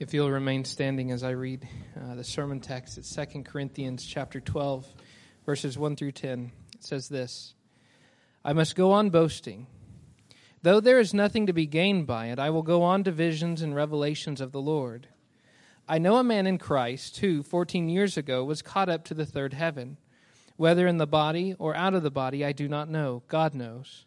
If you'll remain standing as I read uh, the sermon text, it's 2 Corinthians chapter 12, verses 1 through 10. It says this I must go on boasting. Though there is nothing to be gained by it, I will go on to visions and revelations of the Lord. I know a man in Christ who, 14 years ago, was caught up to the third heaven. Whether in the body or out of the body, I do not know. God knows.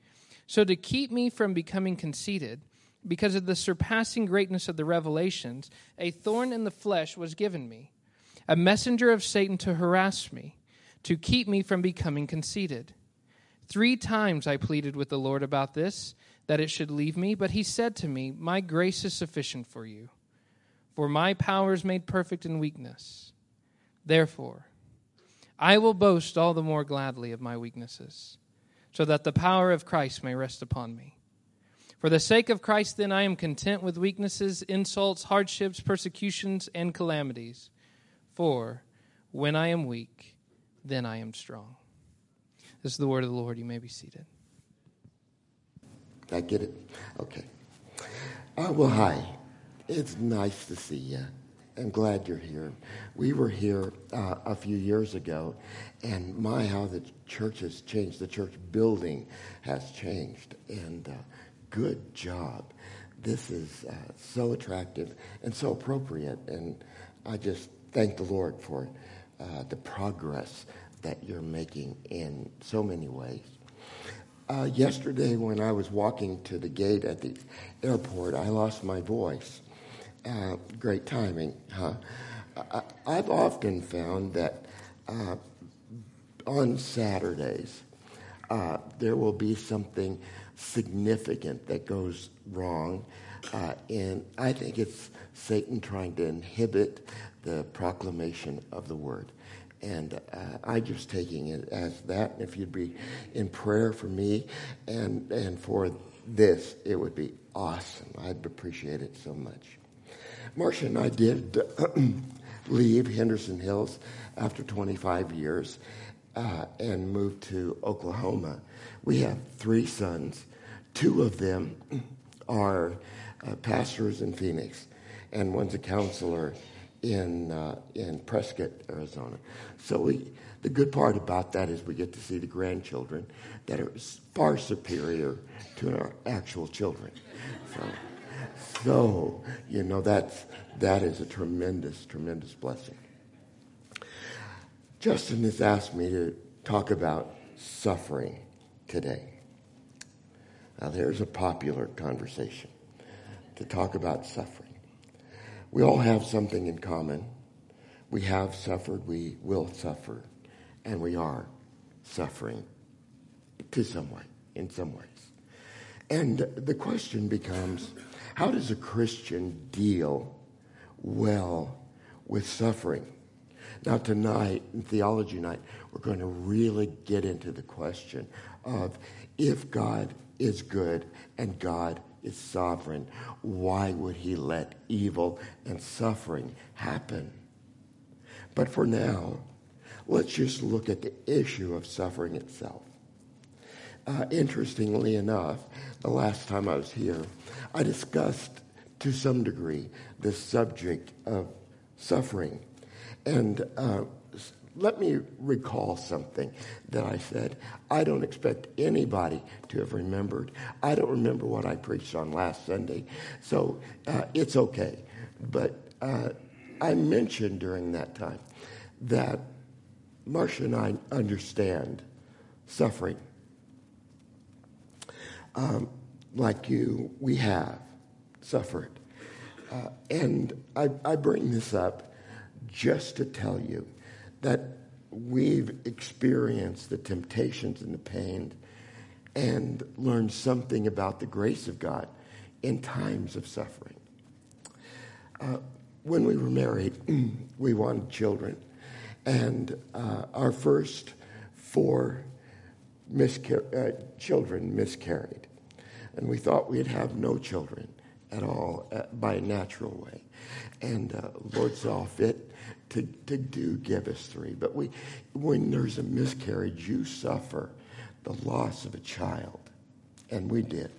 So to keep me from becoming conceited, because of the surpassing greatness of the revelations, a thorn in the flesh was given me, a messenger of Satan to harass me to keep me from becoming conceited. Three times I pleaded with the Lord about this, that it should leave me, but he said to me, My grace is sufficient for you, for my power is made perfect in weakness. Therefore, I will boast all the more gladly of my weaknesses, so that the power of Christ may rest upon me. For the sake of Christ, then, I am content with weaknesses, insults, hardships, persecutions, and calamities. For when I am weak, then I am strong. This is the word of the Lord. You may be seated. I get it? Okay. Uh, well, hi. It's nice to see you. I'm glad you're here. We were here uh, a few years ago, and my, how the church has changed. The church building has changed, and uh, good job. This is uh, so attractive and so appropriate, and I just thank the Lord for uh, the progress that you're making in so many ways. Uh, yesterday, when I was walking to the gate at the airport, I lost my voice. Uh, great timing, huh? I, have often found that uh, on Saturdays, uh, there will be something significant that goes wrong. Uh, and I think it's Satan trying to inhibit the proclamation of the word. And uh, I'm just taking it as that. And if you'd be in prayer for me and, and for this, it would be awesome. I'd appreciate it so much. Marcia and I did leave Henderson Hills after 25 years uh, and moved to Oklahoma. We have three sons. Two of them are uh, pastors in Phoenix, and one's a counselor in uh, in Prescott, Arizona. So we, the good part about that is we get to see the grandchildren that are far superior to our actual children. So, so you know that's that is a tremendous, tremendous blessing. Justin has asked me to talk about suffering today. Now, there's a popular conversation to talk about suffering. We all have something in common. We have suffered, we will suffer, and we are suffering to some way, in some ways. And the question becomes how does a Christian deal well with suffering? Now, tonight, in Theology Night, we're going to really get into the question of if God is good and God is sovereign. Why would he let evil and suffering happen? But for now, let's just look at the issue of suffering itself. Uh, interestingly enough, the last time I was here, I discussed to some degree the subject of suffering. And uh, let me recall something that I said. I don't expect anybody to have remembered. I don't remember what I preached on last Sunday, so uh, it's okay. But uh, I mentioned during that time that Marcia and I understand suffering. Um, like you, we have suffered. Uh, and I, I bring this up just to tell you that we've experienced the temptations and the pain and learned something about the grace of God in times of suffering. Uh, when we were married, we wanted children. And uh, our first four miscar- uh, children miscarried. And we thought we'd have no children at all uh, by a natural way. And uh, Lord saw fit to, to do give us three. But we, when there's a miscarriage, you suffer the loss of a child. And we did.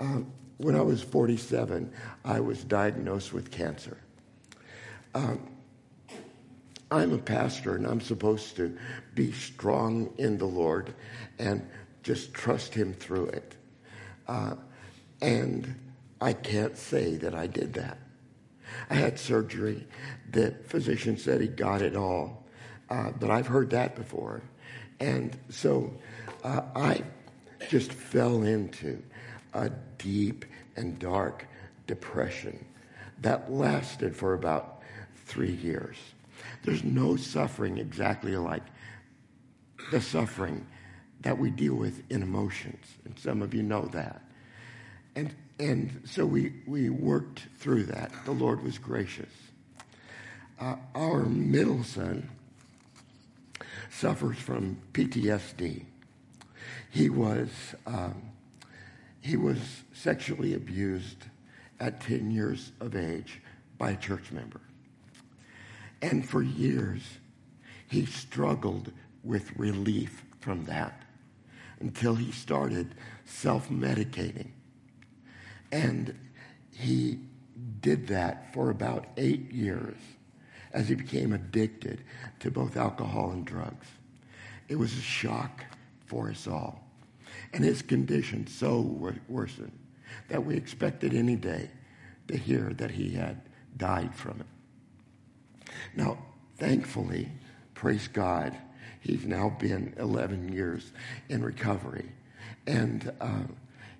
Um, when I was 47, I was diagnosed with cancer. Um, I'm a pastor and I'm supposed to be strong in the Lord and just trust Him through it. Uh, and I can't say that I did that. I had surgery. The physician said he got it all. Uh, but I've heard that before. And so uh, I just fell into a deep and dark depression that lasted for about three years. There's no suffering exactly like the suffering that we deal with in emotions. And some of you know that. And, and so we, we worked through that. The Lord was gracious. Uh, our middle son suffers from PTSD. He was, um, he was sexually abused at 10 years of age by a church member. And for years, he struggled with relief from that until he started self medicating. And he did that for about eight years as he became addicted to both alcohol and drugs. It was a shock for us all. And his condition so worsened that we expected any day to hear that he had died from it. Now, thankfully, praise God, he's now been 11 years in recovery. And uh,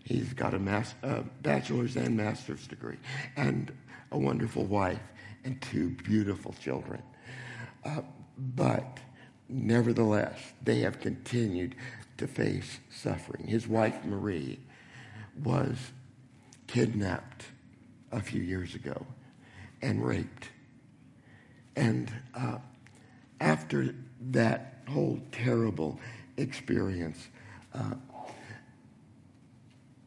he's got a mas- uh, bachelor's and master's degree, and a wonderful wife, and two beautiful children. Uh, but nevertheless, they have continued to face suffering. His wife, Marie, was kidnapped a few years ago and raped. And uh, after that whole terrible experience, uh,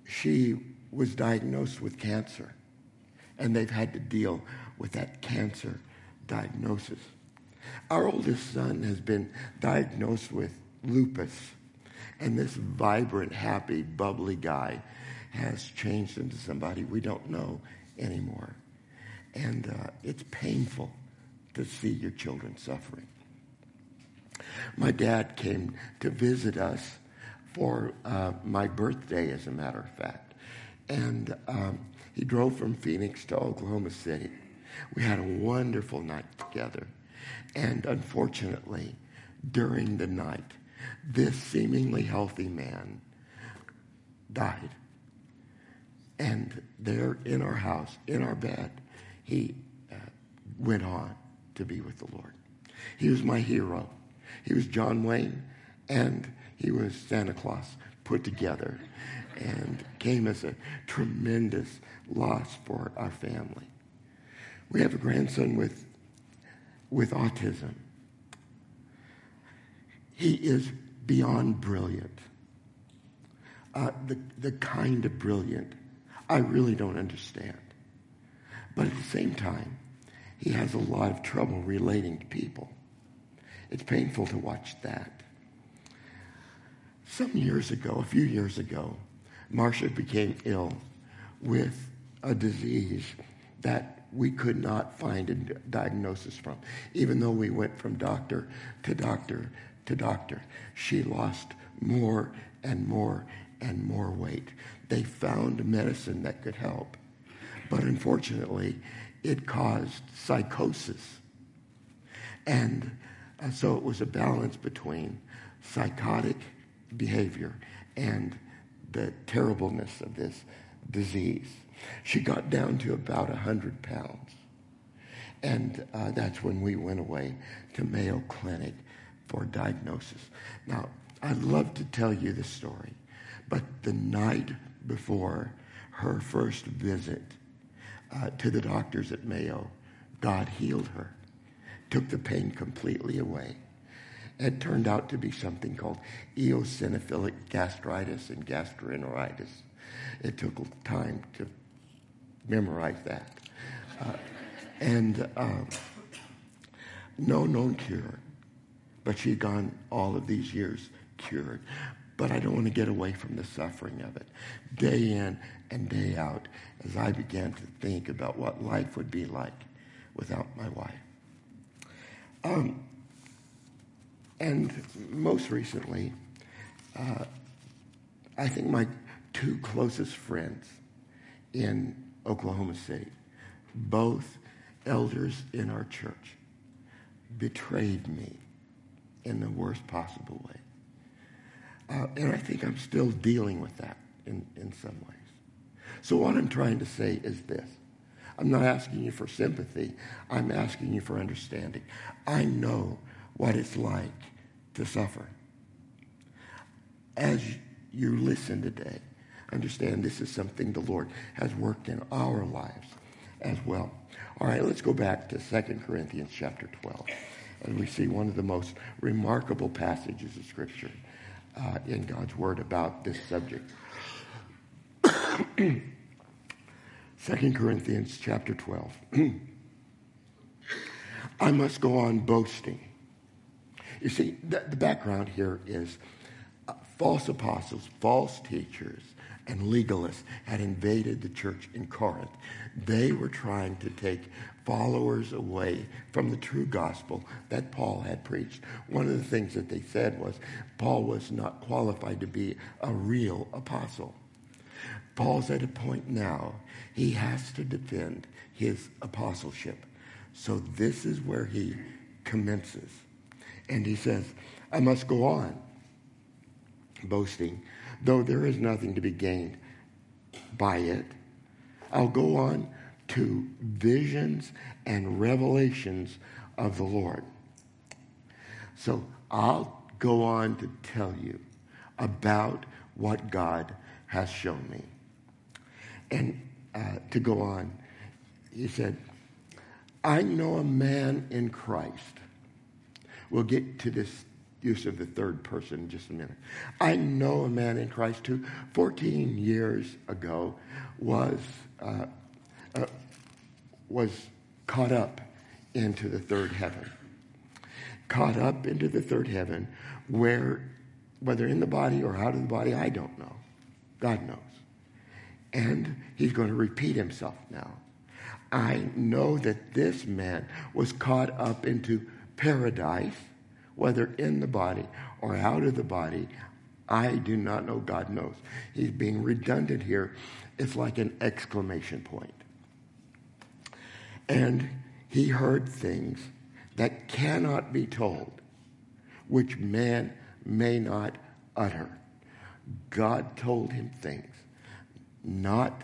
she was diagnosed with cancer. And they've had to deal with that cancer diagnosis. Our oldest son has been diagnosed with lupus. And this vibrant, happy, bubbly guy has changed into somebody we don't know anymore. And uh, it's painful to see your children suffering. My dad came to visit us for uh, my birthday, as a matter of fact. And um, he drove from Phoenix to Oklahoma City. We had a wonderful night together. And unfortunately, during the night, this seemingly healthy man died. And there in our house, in our bed, he uh, went on to be with the Lord. He was my hero. He was John Wayne, and he was Santa Claus put together, and came as a tremendous loss for our family. We have a grandson with, with autism. He is beyond brilliant. Uh, the, the kind of brilliant I really don't understand. But at the same time, he has a lot of trouble relating to people. It's painful to watch that. Some years ago, a few years ago, Marcia became ill with a disease that we could not find a diagnosis from. Even though we went from doctor to doctor to doctor, she lost more and more and more weight. They found medicine that could help. But unfortunately, it caused psychosis. And uh, so it was a balance between psychotic behavior and the terribleness of this disease. She got down to about 100 pounds. And uh, that's when we went away to Mayo Clinic for diagnosis. Now, I'd love to tell you the story, but the night before her first visit uh, to the doctors at Mayo, God healed her, took the pain completely away. It turned out to be something called eosinophilic gastritis and gastroenteritis. It took time to memorize that. Uh, and uh, no known cure. But she'd gone all of these years cured. But I don't want to get away from the suffering of it. Day in and day out, as I began to think about what life would be like without my wife. Um, and most recently, uh, I think my two closest friends in Oklahoma City, both elders in our church, betrayed me in the worst possible way. Uh, and I think I'm still dealing with that in, in some ways. So, what I'm trying to say is this I'm not asking you for sympathy, I'm asking you for understanding. I know what it's like to suffer. As you listen today, understand this is something the Lord has worked in our lives as well. All right, let's go back to 2 Corinthians chapter 12. And we see one of the most remarkable passages of Scripture uh, in God's Word about this subject. 2 Corinthians chapter 12. I must go on boasting. You see, the, the background here is uh, false apostles, false teachers, and legalists had invaded the church in Corinth. They were trying to take followers away from the true gospel that Paul had preached. One of the things that they said was Paul was not qualified to be a real apostle. Paul's at a point now, he has to defend his apostleship. So this is where he commences. And he says, I must go on boasting though there is nothing to be gained by it. I'll go on to visions and revelations of the Lord. So I'll go on to tell you about what God has shown me. And uh, to go on, he said, I know a man in Christ. We'll get to this use of the third person in just a minute. I know a man in Christ who 14 years ago was, uh, uh, was caught up into the third heaven. Caught up into the third heaven where, whether in the body or out of the body, I don't know. God knows. And he's going to repeat himself now. I know that this man was caught up into paradise whether in the body or out of the body, I do not know. God knows. He's being redundant here. It's like an exclamation point. And he heard things that cannot be told, which man may not utter. God told him things not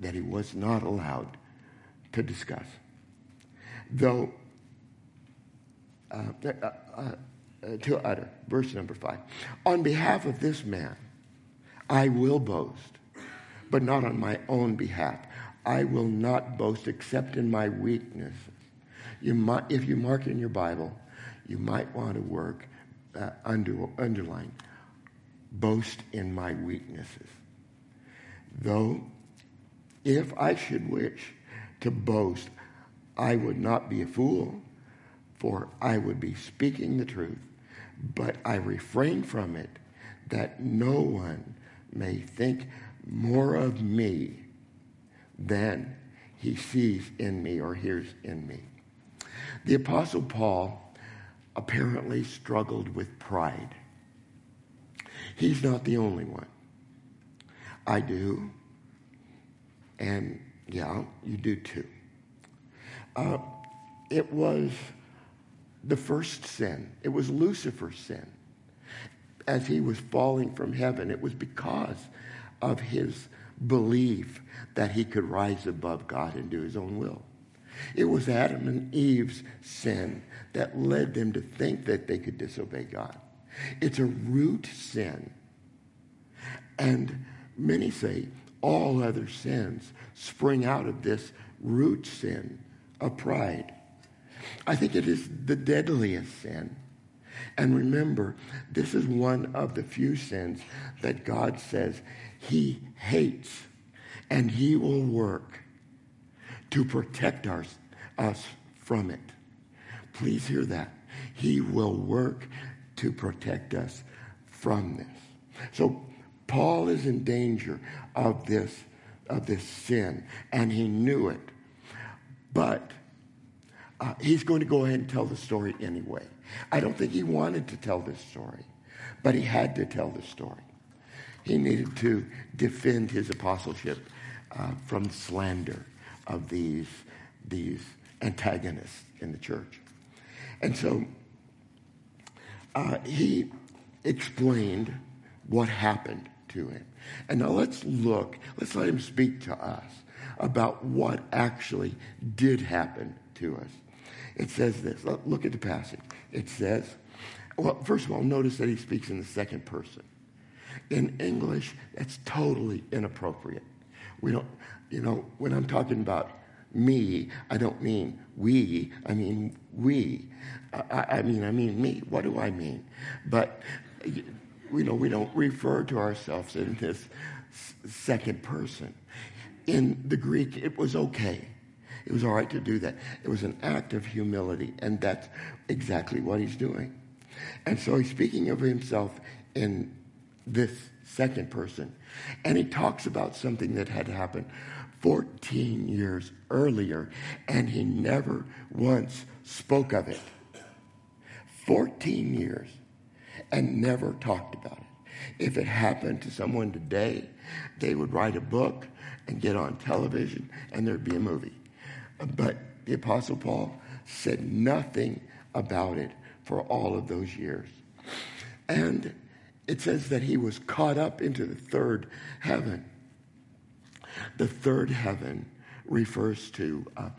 that he was not allowed to discuss. Though uh, uh, uh, to utter. Verse number five. On behalf of this man, I will boast, but not on my own behalf. I will not boast except in my weaknesses. You might, if you mark in your Bible, you might want to work uh, under, underline boast in my weaknesses. Though, if I should wish to boast, I would not be a fool for I would be speaking the truth, but I refrain from it that no one may think more of me than he sees in me or hears in me. The Apostle Paul apparently struggled with pride. He's not the only one. I do, and yeah, you do too. Uh, it was the first sin. It was Lucifer's sin. As he was falling from heaven, it was because of his belief that he could rise above God and do his own will. It was Adam and Eve's sin that led them to think that they could disobey God. It's a root sin. And many say all other sins spring out of this root sin of pride. I think it is the deadliest sin. And remember, this is one of the few sins that God says he hates and he will work to protect our, us from it. Please hear that. He will work to protect us from this. So Paul is in danger of this, of this sin, and he knew it. But uh, he's going to go ahead and tell the story anyway. I don't think he wanted to tell this story, but he had to tell the story. He needed to defend his apostleship uh, from slander of these, these antagonists in the church. And so uh, he explained what happened to him. And now let's look, let's let him speak to us about what actually did happen to us. It says this. Look at the passage. It says, well, first of all, notice that he speaks in the second person. In English, that's totally inappropriate. We don't, you know, when I'm talking about me, I don't mean we, I mean we. I, I mean, I mean me. What do I mean? But, you know, we don't refer to ourselves in this second person. In the Greek, it was okay. It was all right to do that. It was an act of humility, and that's exactly what he's doing. And so he's speaking of himself in this second person. And he talks about something that had happened 14 years earlier, and he never once spoke of it. 14 years and never talked about it. If it happened to someone today, they would write a book and get on television, and there'd be a movie. But the Apostle Paul said nothing about it for all of those years. And it says that he was caught up into the third heaven. The third heaven refers to uh,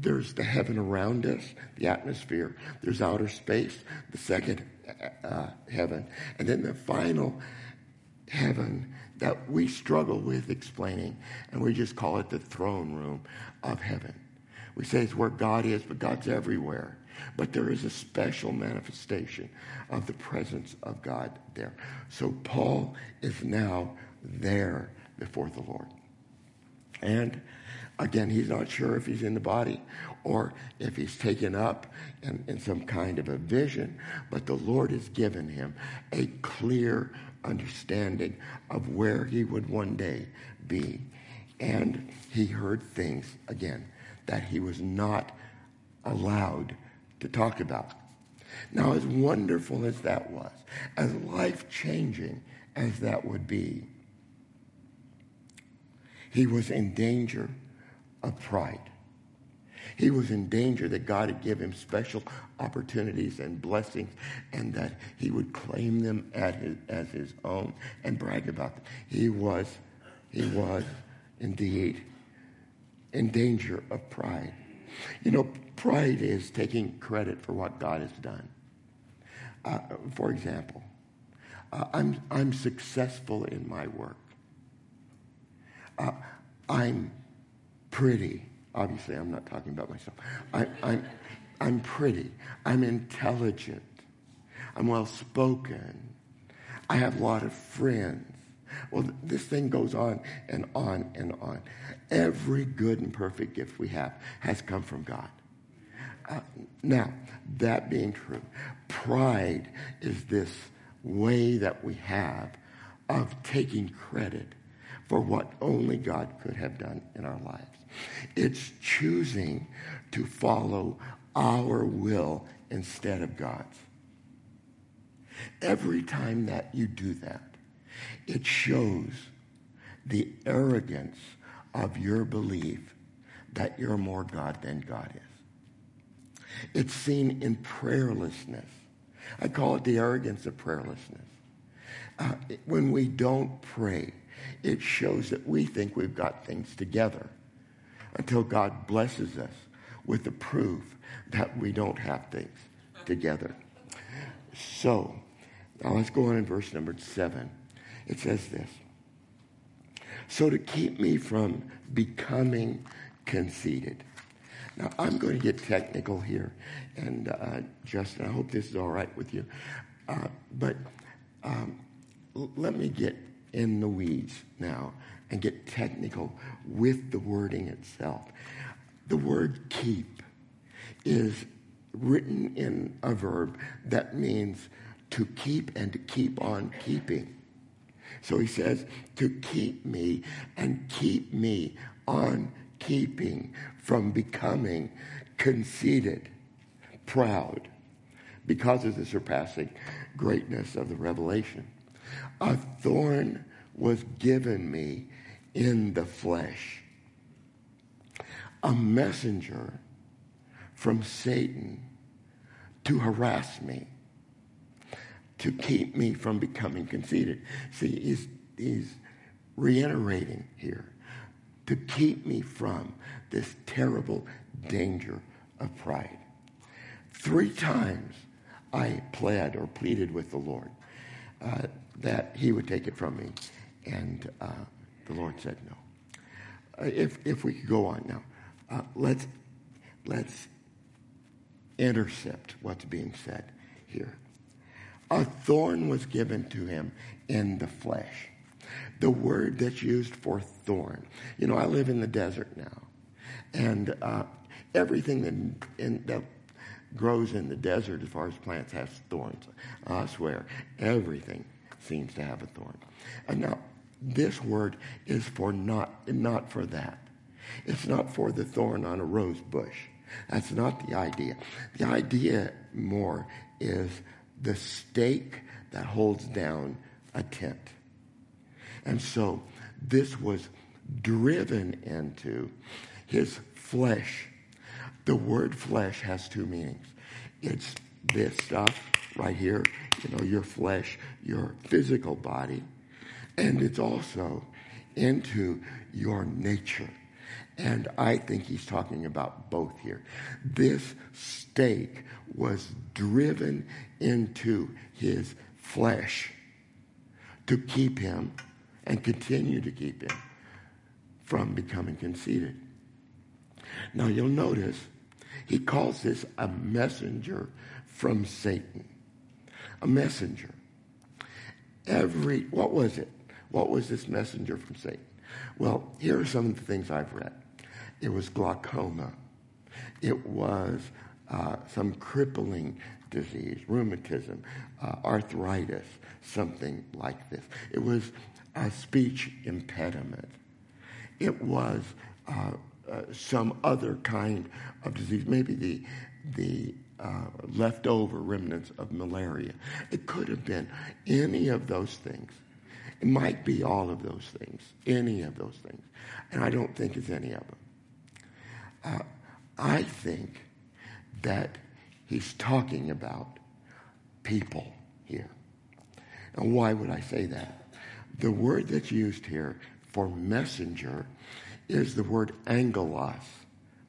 there's the heaven around us, the atmosphere. There's outer space, the second uh, heaven. And then the final heaven that we struggle with explaining, and we just call it the throne room of heaven. We say it's where God is, but God's everywhere. But there is a special manifestation of the presence of God there. So Paul is now there before the Lord. And again, he's not sure if he's in the body or if he's taken up in, in some kind of a vision, but the Lord has given him a clear understanding of where he would one day be. And he heard things, again, that he was not allowed to talk about. Now, as wonderful as that was, as life changing as that would be, he was in danger of pride. He was in danger that God would give him special opportunities and blessings and that he would claim them his, as his own and brag about them. He was, he was indeed in danger of pride. You know, pride is taking credit for what God has done. Uh, for example, uh, I'm, I'm successful in my work. Uh, I'm pretty. Obviously, I'm not talking about myself. I, I'm, I'm pretty. I'm intelligent. I'm well spoken. I have a lot of friends. Well, this thing goes on and on and on. Every good and perfect gift we have has come from God. Uh, now, that being true, pride is this way that we have of taking credit for what only God could have done in our lives. It's choosing to follow our will instead of God's. Every time that you do that, it shows the arrogance of your belief that you're more God than God is. It's seen in prayerlessness. I call it the arrogance of prayerlessness. Uh, when we don't pray, it shows that we think we've got things together until God blesses us with the proof that we don't have things together. So, now let's go on in verse number seven. It says this So, to keep me from becoming conceited. Now, I'm going to get technical here, and uh, Justin, I hope this is all right with you. Uh, but um, l- let me get in the weeds now and get technical with the wording itself. The word keep is written in a verb that means to keep and to keep on keeping. So he says, to keep me and keep me on keeping from becoming conceited, proud, because of the surpassing greatness of the revelation. A thorn was given me in the flesh, a messenger from Satan to harass me, to keep me from becoming conceited. See, he's, he's reiterating here to keep me from this terrible danger of pride. Three times I pled or pleaded with the Lord uh, that He would take it from me, and uh, the Lord said no. Uh, if if we could go on now, uh, let's let's intercept what's being said here. A thorn was given to him in the flesh. The word that's used for thorn. You know, I live in the desert now, and uh, everything that, in, that grows in the desert, as far as plants, has thorns. I swear, everything seems to have a thorn. And now, this word is for not not for that. It's not for the thorn on a rose bush. That's not the idea. The idea more is the stake that holds down a tent. And so this was driven into his flesh. The word flesh has two meanings. It's this stuff right here, you know, your flesh, your physical body, and it's also into your nature. And I think he's talking about both here. This stake was driven into his flesh to keep him and continue to keep him from becoming conceited. Now you'll notice he calls this a messenger from Satan. A messenger. Every, what was it? What was this messenger from Satan? Well, here are some of the things I've read. It was glaucoma. It was uh, some crippling disease, rheumatism, uh, arthritis, something like this. It was a speech impediment. It was uh, uh, some other kind of disease, maybe the, the uh, leftover remnants of malaria. It could have been any of those things. It might be all of those things, any of those things. And I don't think it's any of them. Uh, I think that he's talking about people here. Now, why would I say that? The word that's used here for messenger is the word angelos.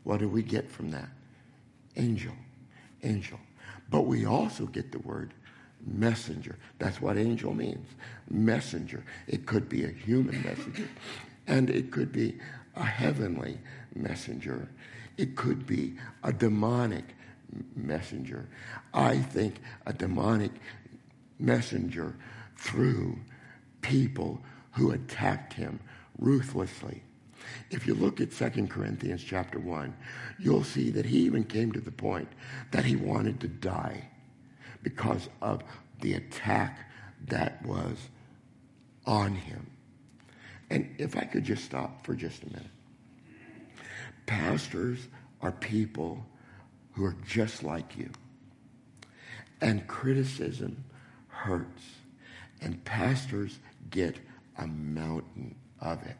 What do we get from that? Angel. Angel. But we also get the word messenger. That's what angel means. Messenger. It could be a human messenger, and it could be a heavenly messenger. It could be a demonic messenger. I think a demonic messenger through people who attacked him ruthlessly. If you look at 2 Corinthians chapter 1, you'll see that he even came to the point that he wanted to die because of the attack that was on him. And if I could just stop for just a minute. Pastors are people who are just like you. And criticism hurts. And pastors get a mountain of it.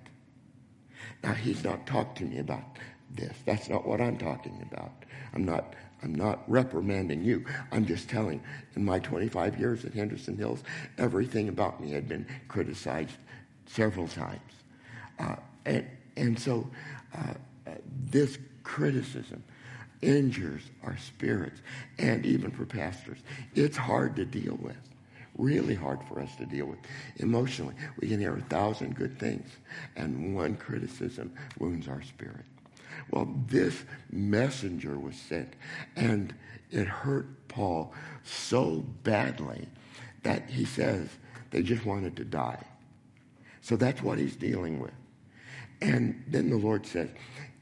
Now, he's not talking to me about this. That's not what I'm talking about. I'm not, I'm not reprimanding you. I'm just telling, in my 25 years at Henderson Hills, everything about me had been criticized several times. Uh, and, and so uh, this criticism injures our spirits, and even for pastors. It's hard to deal with really hard for us to deal with emotionally. We can hear a thousand good things, and one criticism wounds our spirit. Well, this messenger was sent, and it hurt Paul so badly that he says they just wanted to die. So that's what he's dealing with. And then the Lord says,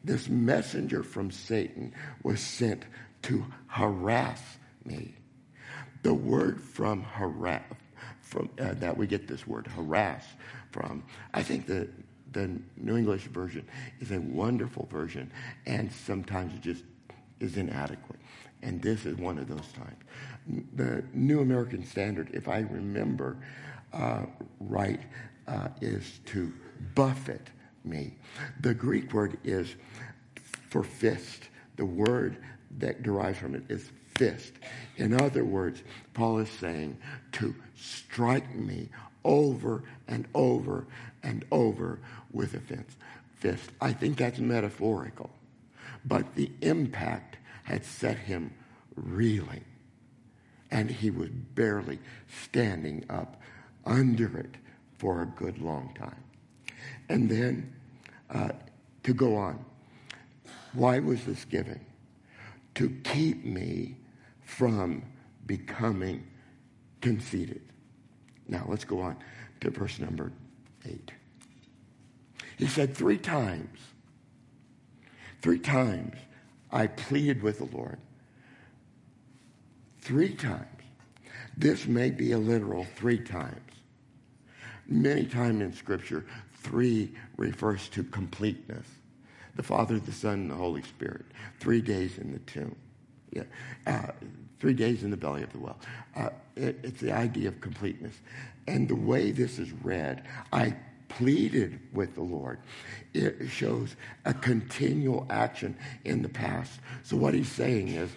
This messenger from Satan was sent to harass me. The word from harass, from uh, that we get this word harass from, I think the, the New English version is a wonderful version, and sometimes it just is inadequate. And this is one of those times. The New American Standard, if I remember uh, right, uh, is to buffet me. The Greek word is for fist. The word that derives from it is fist. In other words, Paul is saying to strike me over and over and over with a fist. I think that's metaphorical. But the impact had set him reeling. And he was barely standing up under it for a good long time. And then uh, to go on, why was this given? To keep me from becoming conceited. Now let's go on to verse number eight. He said, Three times, three times I pleaded with the Lord. Three times. This may be a literal three times. Many times in Scripture, three refers to completeness. The Father, the Son, and the Holy Spirit. Three days in the tomb. Yeah. Uh, three days in the belly of the well. Uh, it, it's the idea of completeness. And the way this is read, I pleaded with the Lord. It shows a continual action in the past. So what he's saying is,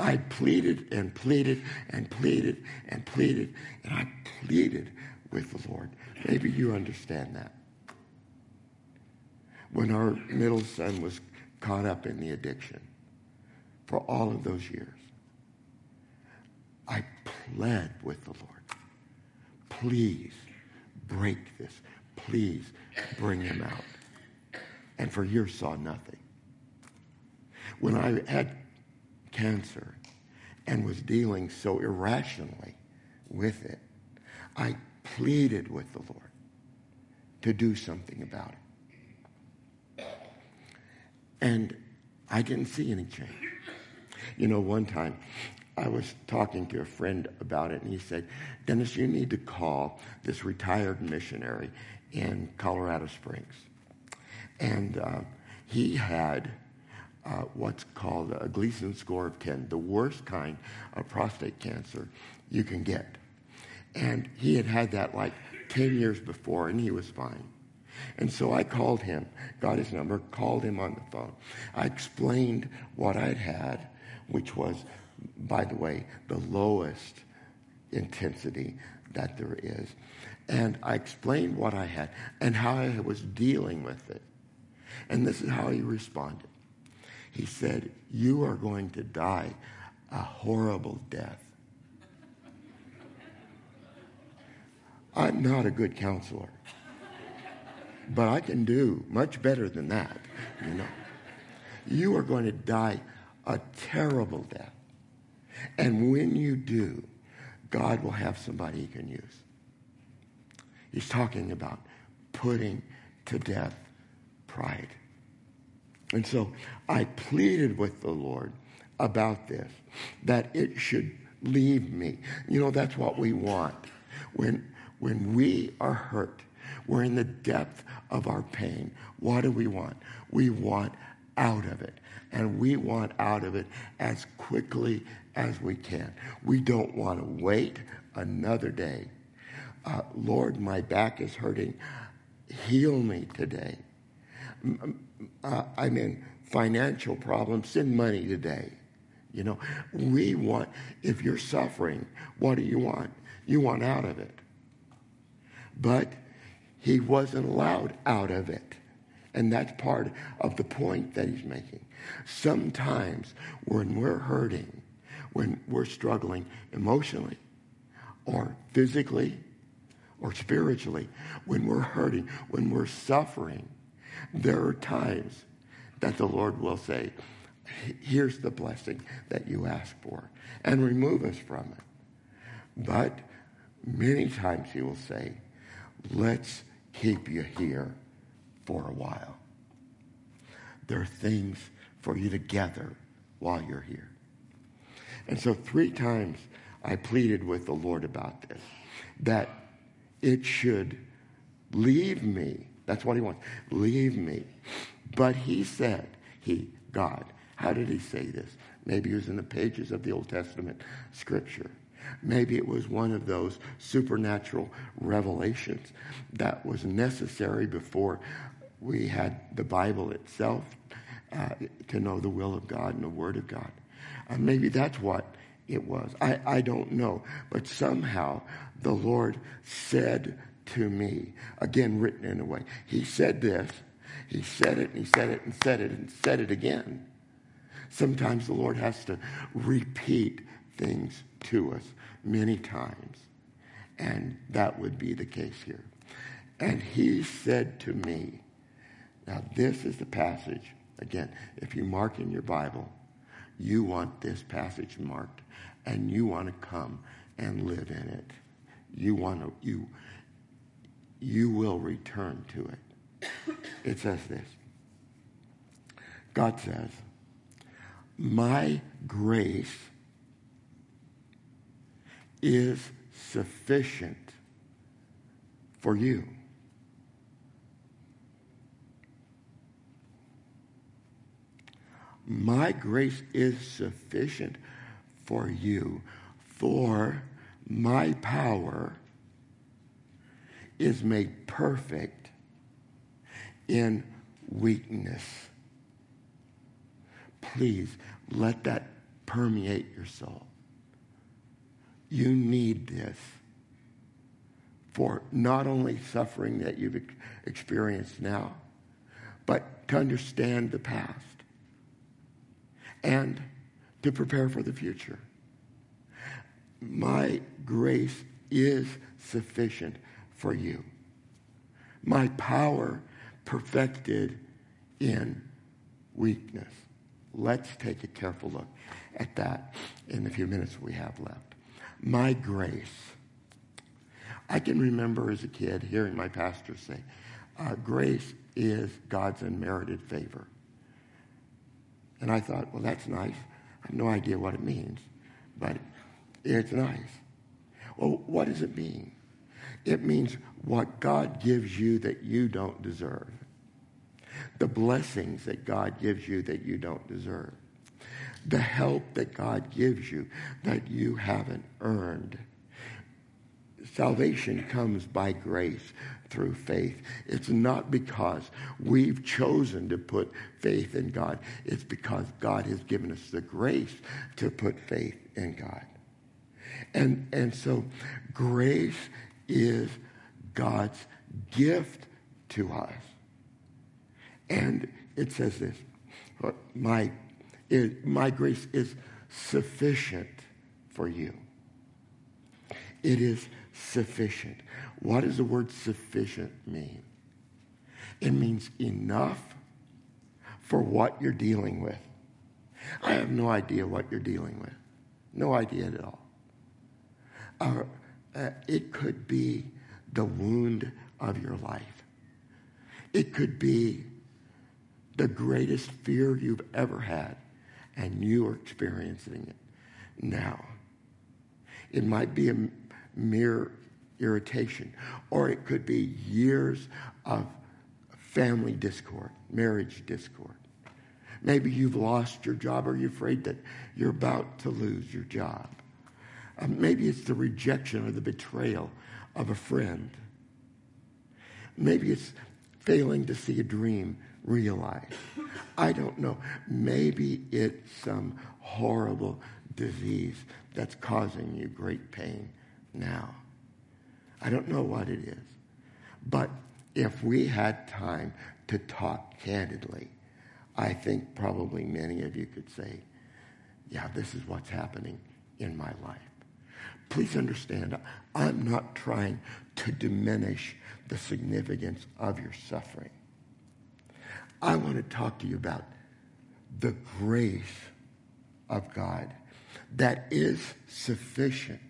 I pleaded and pleaded and pleaded and pleaded, and I pleaded with the Lord. Maybe you understand that. When our middle son was caught up in the addiction for all of those years, I pled with the Lord. Please break this. Please bring him out. And for years saw nothing. When I had cancer and was dealing so irrationally with it, I pleaded with the Lord to do something about it. And I didn't see any change. You know, one time I was talking to a friend about it, and he said, Dennis, you need to call this retired missionary in Colorado Springs. And uh, he had uh, what's called a Gleason score of 10, the worst kind of prostate cancer you can get. And he had had that like 10 years before, and he was fine. And so I called him, got his number, called him on the phone. I explained what I'd had, which was, by the way, the lowest intensity that there is. And I explained what I had and how I was dealing with it. And this is how he responded. He said, You are going to die a horrible death. I'm not a good counselor, but I can do much better than that, you know. You are going to die a terrible death. And when you do, God will have somebody he can use. He's talking about putting to death pride. And so I pleaded with the Lord about this, that it should leave me. You know, that's what we want. When when we are hurt, we're in the depth of our pain. What do we want? We want out of it. And we want out of it as quickly as we can. We don't want to wait another day. Uh, Lord, my back is hurting. Heal me today. Uh, I'm in financial problems. Send money today. You know, we want, if you're suffering, what do you want? You want out of it but he wasn't allowed out of it. And that's part of the point that he's making. Sometimes when we're hurting, when we're struggling emotionally or physically or spiritually, when we're hurting, when we're suffering, there are times that the Lord will say, here's the blessing that you asked for, and remove us from it. But many times he will say, let's keep you here for a while. There are things for you to gather while you're here. And so three times I pleaded with the Lord about this, that it should leave me. That's what he wants. Leave me. But he said, he, God, how did he say this? Maybe it was in the pages of the Old Testament scripture. Maybe it was one of those supernatural revelations that was necessary before we had the Bible itself uh, to know the will of God and the Word of God. Uh, maybe that's what it was. I, I don't know. But somehow the Lord said to me, again written in a way, He said this, He said it, and He said it, and said it, and said it again. Sometimes the Lord has to repeat things to us many times. And that would be the case here. And he said to me, now this is the passage. Again, if you mark in your Bible, you want this passage marked and you want to come and live in it. You want to, you, you will return to it. It says this. God says, my grace is sufficient for you. My grace is sufficient for you, for my power is made perfect in weakness. Please let that permeate your soul. You need this for not only suffering that you've experienced now, but to understand the past and to prepare for the future. My grace is sufficient for you. My power perfected in weakness. Let's take a careful look at that in the few minutes we have left. My grace. I can remember as a kid hearing my pastor say, uh, grace is God's unmerited favor. And I thought, well, that's nice. I have no idea what it means, but it's nice. Well, what does it mean? It means what God gives you that you don't deserve. The blessings that God gives you that you don't deserve. The help that God gives you that you haven't earned. Salvation comes by grace through faith. It's not because we've chosen to put faith in God. It's because God has given us the grace to put faith in God. And, and so grace is God's gift to us. And it says this, my, it, my grace is sufficient for you. It is sufficient. What does the word sufficient mean? It means enough for what you're dealing with. I have no idea what you're dealing with. No idea at all. Uh, uh, it could be the wound of your life. It could be the greatest fear you've ever had, and you are experiencing it now. It might be a mere irritation, or it could be years of family discord, marriage discord. Maybe you've lost your job or you're afraid that you're about to lose your job. Um, maybe it's the rejection or the betrayal of a friend. Maybe it's failing to see a dream realized. I don't know. Maybe it's some horrible disease that's causing you great pain now. I don't know what it is. But if we had time to talk candidly, I think probably many of you could say, yeah, this is what's happening in my life. Please understand, I'm not trying to diminish the significance of your suffering. I want to talk to you about the grace of God that is sufficient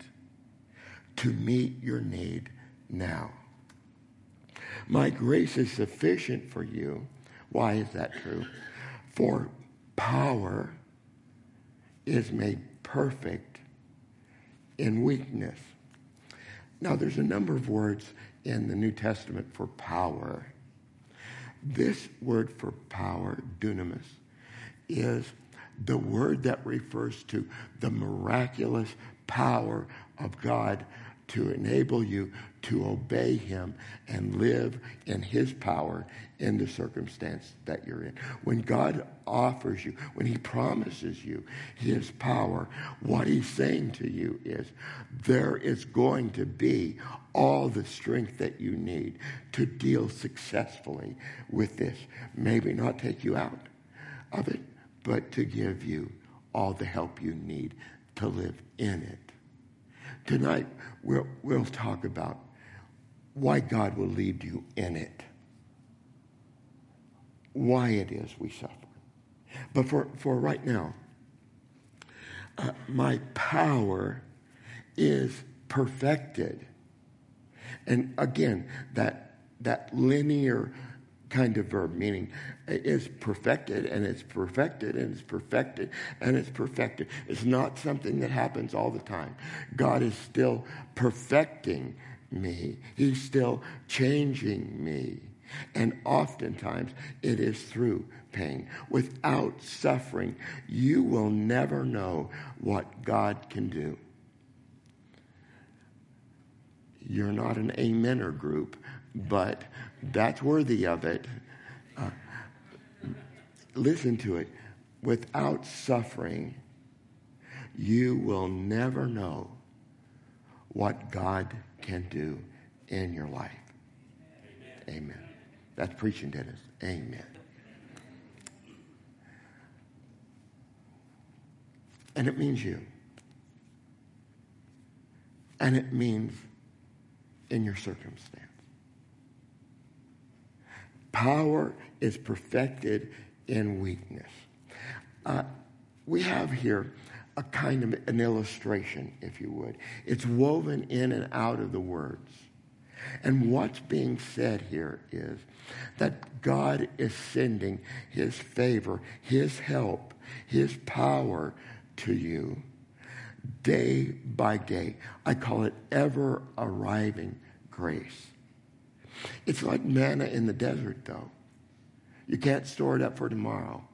to meet your need now. My grace is sufficient for you. Why is that true? For power is made perfect in weakness. Now, there's a number of words in the New Testament for power. This word for power, dunamis, is the word that refers to the miraculous power of God to enable you to obey him and live in his power in the circumstance that you're in. When God offers you, when he promises you his power, what he's saying to you is there is going to be all the strength that you need to deal successfully with this. Maybe not take you out of it, but to give you all the help you need to live in it. Tonight, we'll, we'll talk about why God will lead you in it, why it is we suffer. But for, for right now, uh, my power is perfected. And again, that, that linear kind of verb, meaning is perfected and it's perfected and it's perfected and it's perfected. It's not something that happens all the time. God is still perfecting me, He's still changing me. And oftentimes it is through pain. Without suffering, you will never know what God can do. You're not an amener group, but that's worthy of it. Uh, listen to it. Without suffering, you will never know what God can do in your life. Amen. Amen. That's preaching, Dennis. Amen. And it means you. And it means in your circumstance. Power is perfected in weakness. Uh, we have here a kind of an illustration, if you would. It's woven in and out of the words. And what's being said here is that God is sending his favor, his help, his power to you day by day. I call it ever arriving grace. It's like manna in the desert, though. You can't store it up for tomorrow.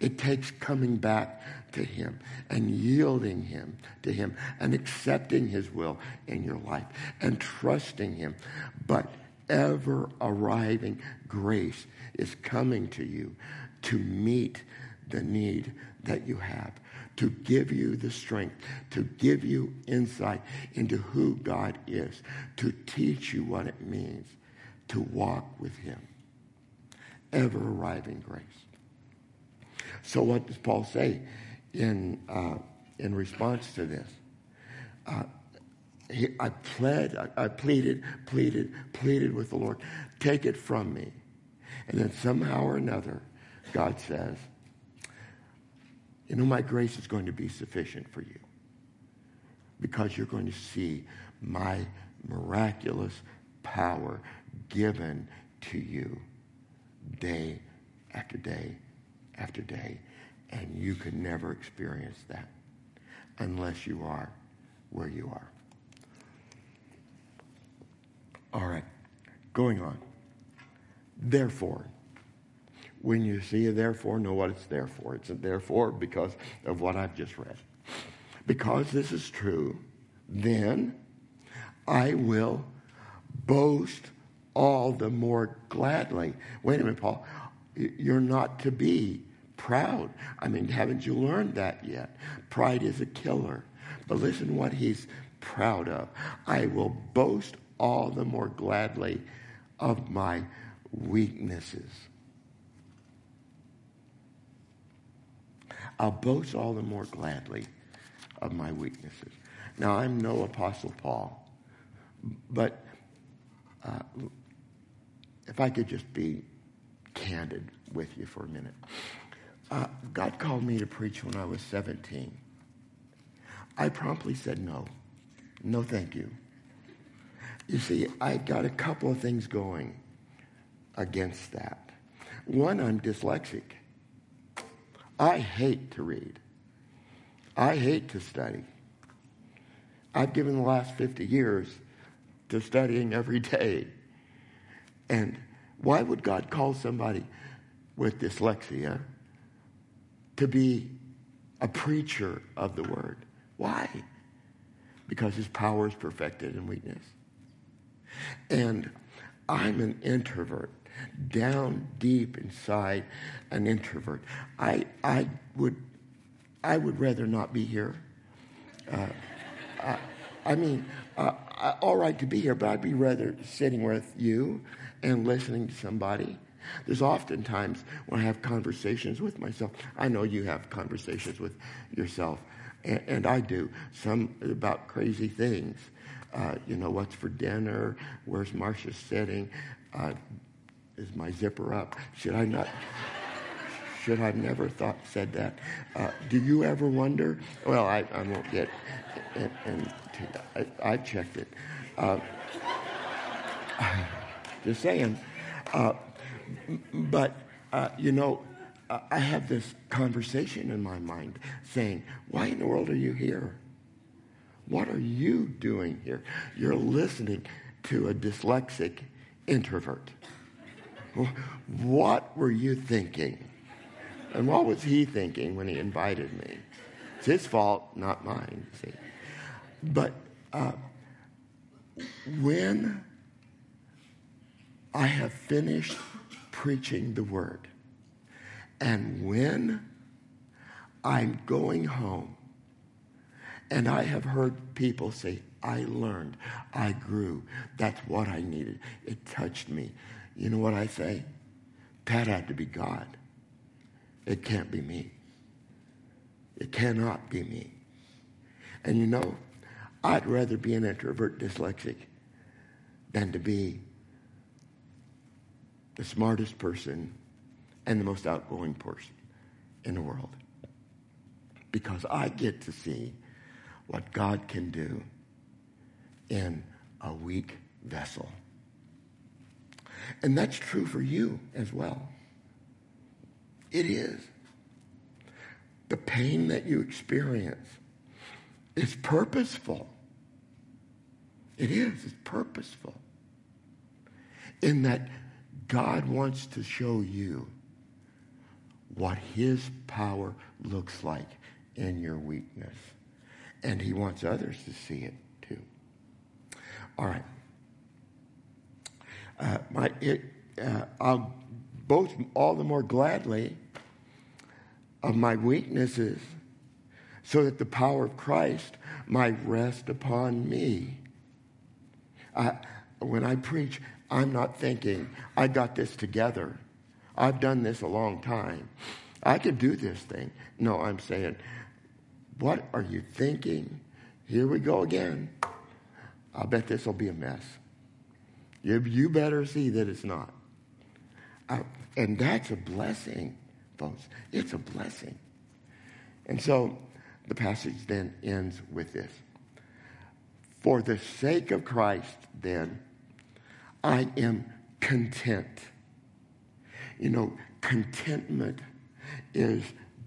It takes coming back to Him and yielding Him to Him and accepting His will in your life and trusting Him. But ever arriving grace is coming to you to meet the need that you have to give you the strength, to give you insight into who God is, to teach you what it means to walk with Him. Ever arriving grace. So, what does Paul say in, uh, in response to this? Uh, he, I pled, I, I pleaded, pleaded, pleaded with the Lord, take it from me. And then somehow or another, God says, you know, my grace is going to be sufficient for you because you're going to see my miraculous power given to you day after day after day. And you can never experience that unless you are where you are. All right, going on. Therefore, when you see a therefore, know what it's there for. It's a therefore because of what I've just read. Because this is true, then I will boast all the more gladly. Wait a minute, Paul. You're not to be proud. I mean, haven't you learned that yet? Pride is a killer. But listen what he's proud of. I will boast all the more gladly of my weaknesses I'll boast all the more gladly of my weaknesses. Now, I'm no Apostle Paul, but uh, if I could just be candid with you for a minute. Uh, God called me to preach when I was 17. I promptly said no. No, thank you. You see, I got a couple of things going against that. One, I'm dyslexic. I hate to read. I hate to study. I've given the last 50 years to studying every day. And why would God call somebody with dyslexia to be a preacher of the word? Why? Because his power is perfected in weakness. And I'm an introvert, down deep inside, an introvert. I, I, would, I would rather not be here. Uh, I, I, mean, uh, all right to be here, but I'd be rather sitting with you and listening to somebody. There's often times when I have conversations with myself. I know you have conversations with yourself, and, and I do, some about crazy things. Uh, you know, what's for dinner? Where's Marcia sitting? Uh, is my zipper up? Should I not? should I never thought said that? Uh, do you ever wonder? Well, I, I won't get. And, and I, I, checked it. Uh, just saying. Uh, but uh, you know, I have this conversation in my mind saying, "Why in the world are you here?" What are you doing here? You're listening to a dyslexic introvert. What were you thinking? And what was he thinking when he invited me? It's his fault, not mine, see. But uh, when I have finished preaching the word, and when I'm going home, and I have heard people say, I learned, I grew. That's what I needed. It touched me. You know what I say? That had to be God. It can't be me. It cannot be me. And you know, I'd rather be an introvert dyslexic than to be the smartest person and the most outgoing person in the world. Because I get to see what God can do in a weak vessel. And that's true for you as well. It is. The pain that you experience is purposeful. It is. It's purposeful. In that God wants to show you what his power looks like in your weakness and he wants others to see it too. All right. Uh, my, it, uh, I'll boast all the more gladly of my weaknesses so that the power of Christ might rest upon me. when I preach, I'm not thinking, I got this together. I've done this a long time. I can do this thing. No, I'm saying, what are you thinking? Here we go again. I'll bet this will be a mess. You, you better see that it's not. Uh, and that's a blessing, folks. It's a blessing. And so the passage then ends with this For the sake of Christ, then, I am content. You know, contentment is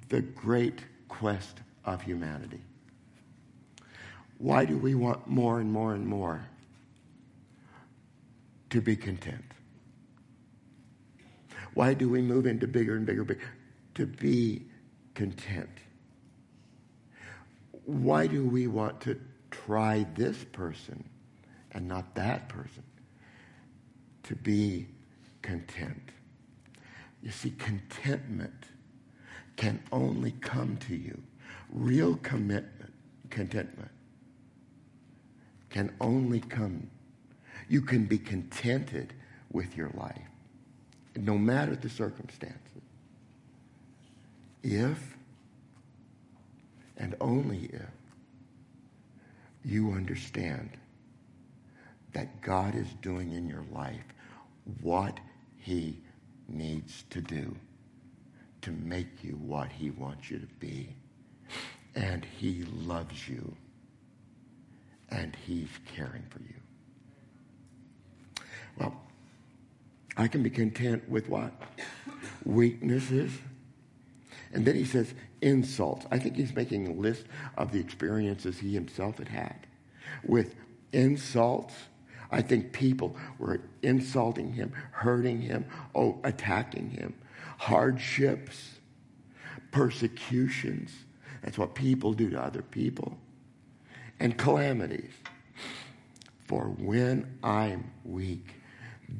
the great quest of humanity. Why do we want more and more and more? To be content. Why do we move into bigger and bigger, bigger? To be content. Why do we want to try this person and not that person? To be content. You see, contentment can only come to you Real commitment, contentment can only come. You can be contented with your life, no matter the circumstances. If and only if you understand that God is doing in your life what he needs to do to make you what he wants you to be. And he loves you. And he's caring for you. Well, I can be content with what? Weaknesses. And then he says insults. I think he's making a list of the experiences he himself had had with insults. I think people were insulting him, hurting him, oh, attacking him. Hardships, persecutions. That's what people do to other people. And calamities. For when I'm weak,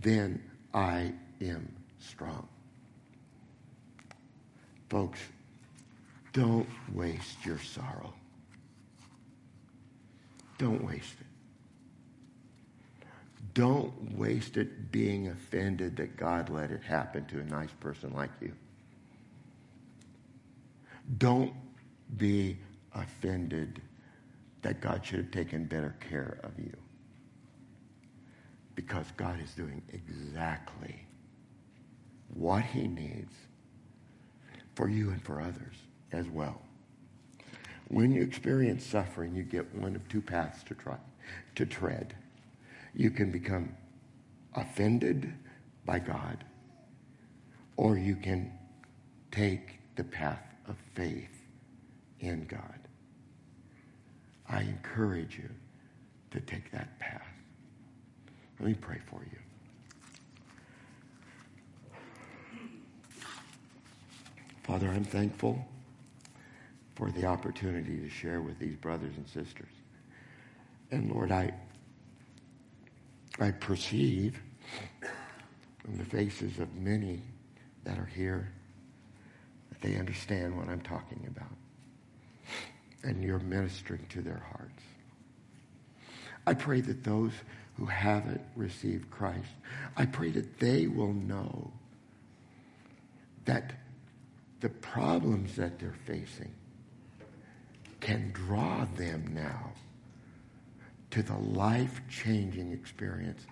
then I am strong. Folks, don't waste your sorrow. Don't waste it. Don't waste it being offended that God let it happen to a nice person like you. Don't be offended that God should have taken better care of you. Because God is doing exactly what he needs for you and for others as well. When you experience suffering, you get one of two paths to try to tread. You can become offended by God, or you can take the path of faith in God. I encourage you to take that path. Let me pray for you. Father, I'm thankful for the opportunity to share with these brothers and sisters. And Lord, I, I perceive in the faces of many that are here that they understand what I'm talking about. And you're ministering to their hearts. I pray that those who haven't received Christ, I pray that they will know that the problems that they're facing can draw them now to the life changing experience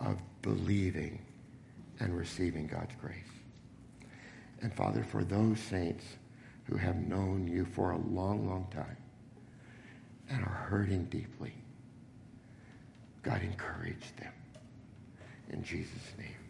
of believing and receiving God's grace. And Father, for those saints who have known you for a long, long time and are hurting deeply, God encourage them. In Jesus' name.